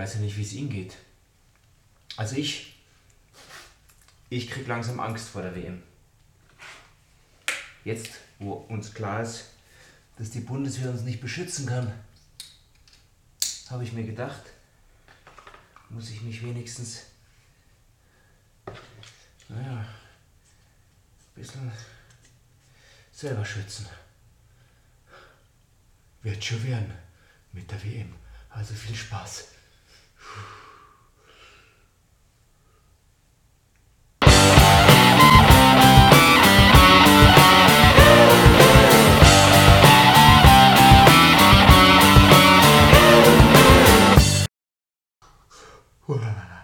weiß ja nicht, wie es Ihnen geht. Also ich, ich krieg langsam Angst vor der WM. Jetzt, wo uns klar ist, dass die Bundeswehr uns nicht beschützen kann, habe ich mir gedacht, muss ich mich wenigstens, naja, ein bisschen selber schützen. Wird schon werden mit der WM. Also viel Spaß. う わ